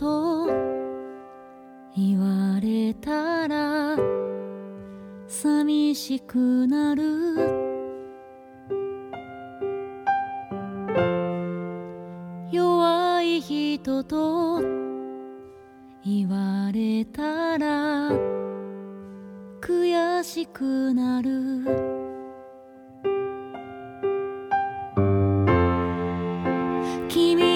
と言われたら寂しくなる。弱い人と言われたら悔しくなる。君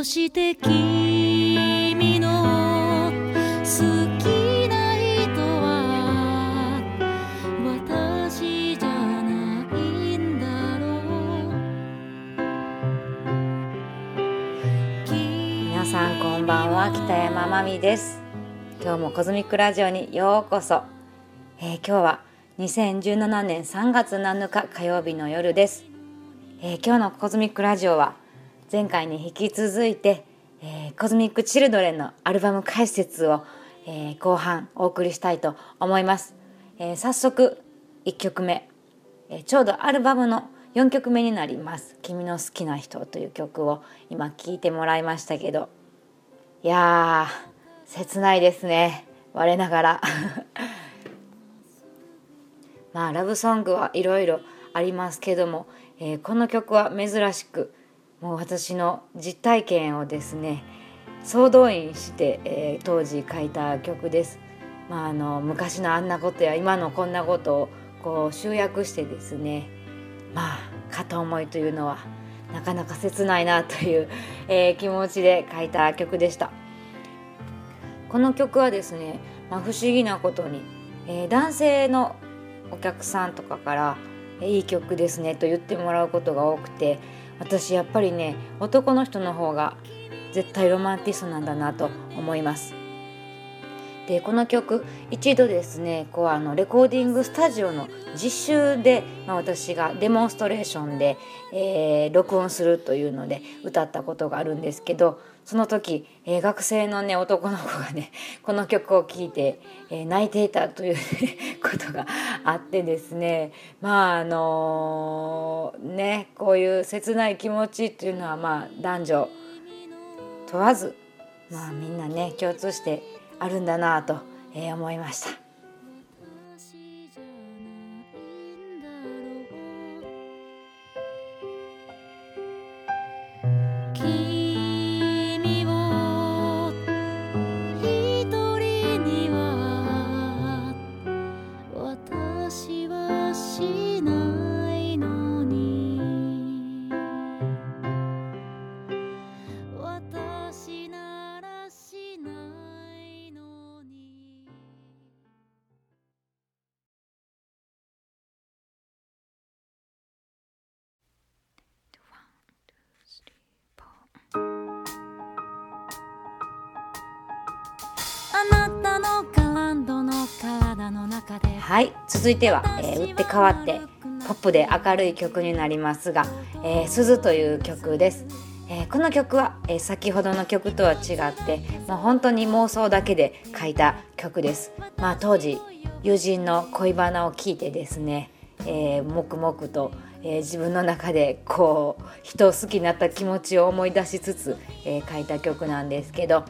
どうして君の好きな人は私じゃないんだろう皆さんこんばんは北山まみです。今日もコズミックラジオにようこそ、えー今日は2017年3月7日火曜日の夜です、えー今日のコズミックラジオは前回に引き続いて、えーコズミックチルドレンのアルバム解説を、えー後半お送りしたいと思います、えー早速1曲目。えーちょうどアルバムの4曲目になります「君の好きな人」という曲を今聴いてもらいましたけど。いや切ないですね。我ながら。まあラブソングはいろいろありますけども、えーこの曲は珍しくもう私の実体験をですね総動員して、えー当時書いた曲です。まあ、あの昔のあんなことや今のこんなことをこう集約してですねまあ片思いというのはなかなか切ないなという、えー気持ちで書いた曲でしたこの曲はですね、まあ、不思議なことに、えー男性のお客さんとかから「いい曲ですね」と言ってもらうことが多くて私やっぱりね男の人の方が絶対ロマンティストなんだなと思います。でこの曲一度ですねこうあのレコーディングスタジオの実習で、まあ、私がデモンストレーションで、えー録音するというので歌ったことがあるんですけどその時、えー学生のね男の子がね この曲を聴いて、えー泣いていたという、ことがあってですねまああのねこういう切ない気持ちっていうのはまあ男女問わずまあみんなね共通してあるんだなと、え思いました。はい。続いては、えー打って変わってポップで明るい曲になりますが「えー鈴」という曲です、えーこの曲は、えー先ほどの曲とは違って、まあ、本当に妄想だけで書いた曲です、まあ、当時友人の恋バナを聞いてですね、えー黙々と、え自分の中でこう人を好きになった気持ちを思い出しつつ、え書いた曲なんですけど、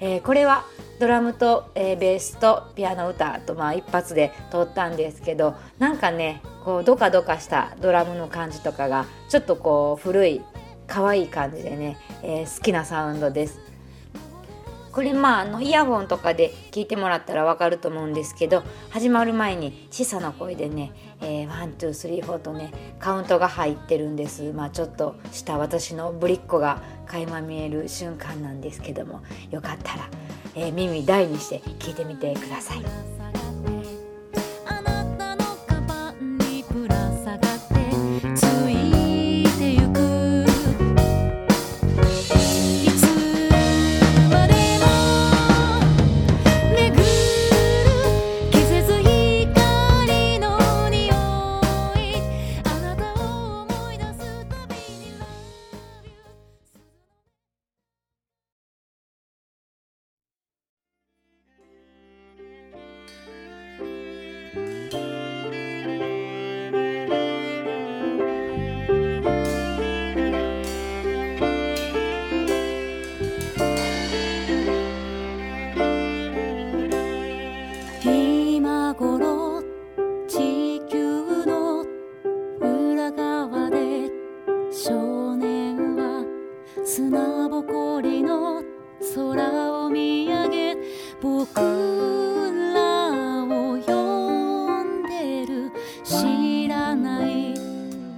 えーこれはドラムと、えーベースとピアノ歌と、まあ、一発で録ったんですけどなんかねこうドカドカしたドラムの感じとかがちょっとこう古い可愛い感じでね、えー好きなサウンドです。これまああのイヤホンとかで聞いてもらったらわかると思うんですけど始まる前に小さな声でね「えー、 one two three four とねカウントが入ってるんですまあちょっとした私のぶりっ子が垣間見える瞬間なんですけどもよかったら、えー耳大にして聞いてみてください。知らない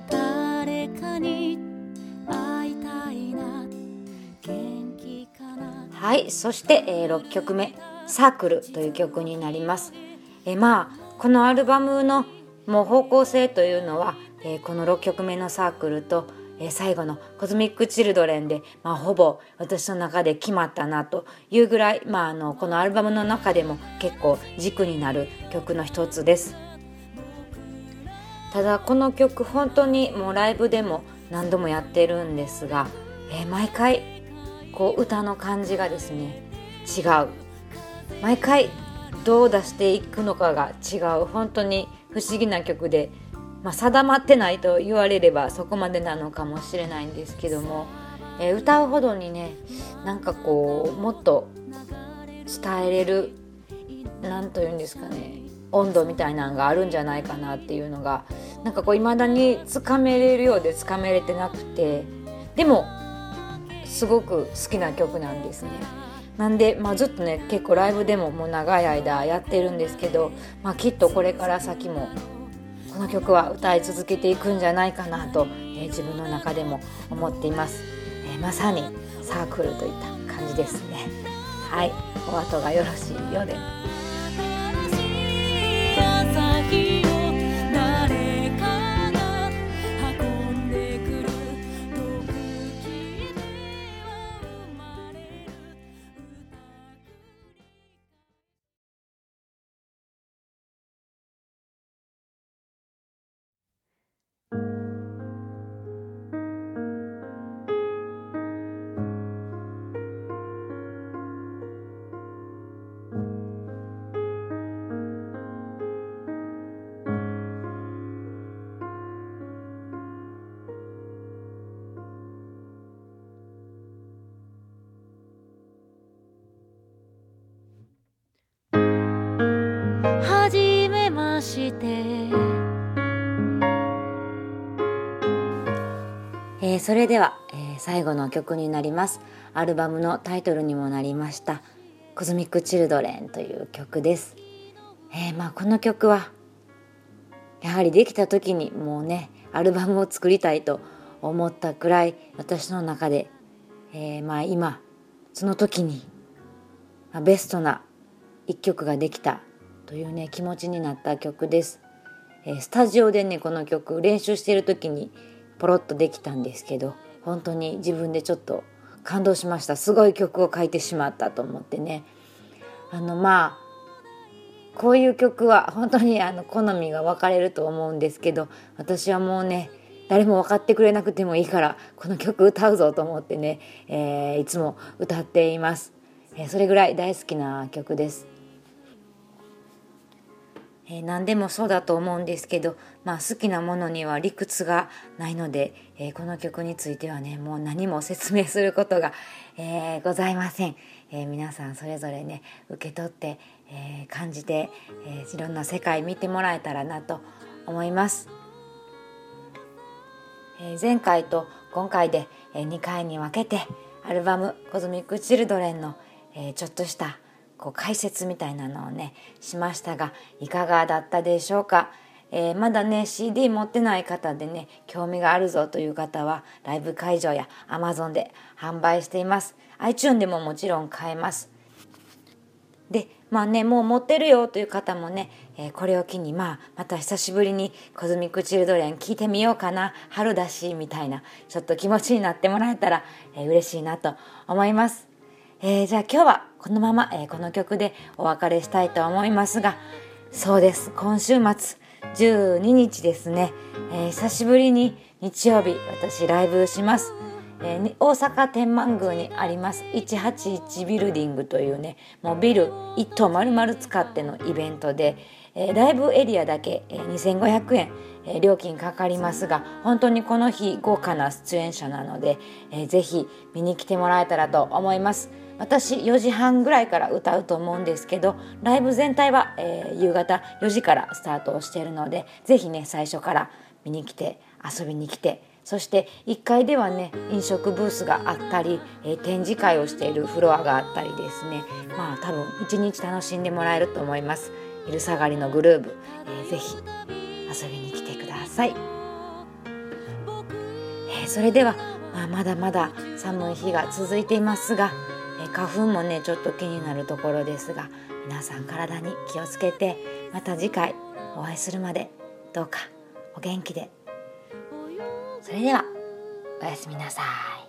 誰かに会いたいな元気かなはいそして、えー、6曲目「サークル」という曲になります。えー、まあこのアルバムのもう方向性というのは、えー、この6曲目のサークルと、えー、最後のコズミック・チルドレンで、まあ、ほぼ私の中で決まったなというぐらい、まあ、あのこのアルバムの中でも結構軸になる曲の一つです。ただこの曲本当にもうライブでも何度もやってるんですが、えー、毎回こう歌の感じがですね違う。毎回どう出していくのかが違う。本当に不思議な曲で、まあ、定まってないと言われればそこまでなのかもしれないんですけども、えー、歌うほどにねなんかこうもっと伝えれる何と言うんですかね温度みたいなのがあるんじゃないかなっていうのがなんかこう未だにつかめれるようでつかめれてなくてでもすごく好きな曲なんですね。なんで、まあ、ずっとね結構ライブでももう長い間やってるんですけど、まあ、きっとこれから先もこの曲は歌い続けていくんじゃないかなと、えー、自分の中でも思っています、えー、まさにサークルといった感じですねはいお後がよろしいようで。して、えー、それでは、えー、最後の曲になります。アルバムのタイトルにもなりました「コズミック・チルドレン」という曲です、えー、まあ、この曲はやはりできた時にもうねアルバムを作りたいと思ったくらい私の中で、えまあ今その時に、まあ、ベストな一曲ができたというね気持ちになった曲です、え、スタジオでねこの曲練習している時にポロッとできたんですけど本当に自分でちょっと感動しました。すごい曲を書いてしまったと思ってね。あのまあこういう曲は本当にあの好みが分かれると思うんですけど私はもうね誰も分かってくれなくてもいいからこの曲歌うぞと思ってね、えー、いつも歌っています、えー、それぐらい大好きな曲です。えー、何でもそうだと思うんですけど、まあ、好きなものには理屈がないので、えー、この曲についてはねもう何も説明することが、えー、ございません、え皆さんそれぞれね受け取って、え感じて、えいろんな世界見てもらえたらなと思います、え前回と今回で、2回に分けてアルバム「コズミック・チルドレンの」えちょっとした「こう解説みたいなのをねしましたがいかがだったでしょうか、えー、まだね CD 持ってない方でね興味があるぞという方はライブ会場や Amazon で販売しています。iTune でももちろん買えます。でまあねもう持ってるよという方もね、えー、これを機にまあまた久しぶりにコズミックチルドレン聞いてみようかな春だしみたいなちょっと気持ちになってもらえたら、えー、嬉しいなと思います。えー、じゃあ今日はこのまま、えー、この曲でお別れしたいと思いますがそうです。今週末12日ですね、えー、久しぶりに日曜日私ライブします、えー、大阪天満宮にあります。181ビルディングというねもうビル1棟丸々使ってのイベントで、えー、ライブエリアだけ、えー、2500円、えー、料金かかりますが本当にこの日豪華な出演者なので、えー、ぜひ見に来てもらえたらと思います。私4時半ぐらいから歌うと思うんですけどライブ全体は、えー、夕方4時からスタートをしているので是非ね最初から見に来て遊びに来てそして1階ではね飲食ブースがあったり、えー、展示会をしているフロアがあったりですね。まあ多分一日楽しんでもらえると思います。昼下がりのグルーブ、えー、ぜひ遊びに来てください、えー、それでは、まあ、まだまだ寒い日が続いていますが、花粉もねちょっと気になるところですが皆さん体に気をつけてまた次回お会いするまでどうかお元気で。それではおやすみなさい。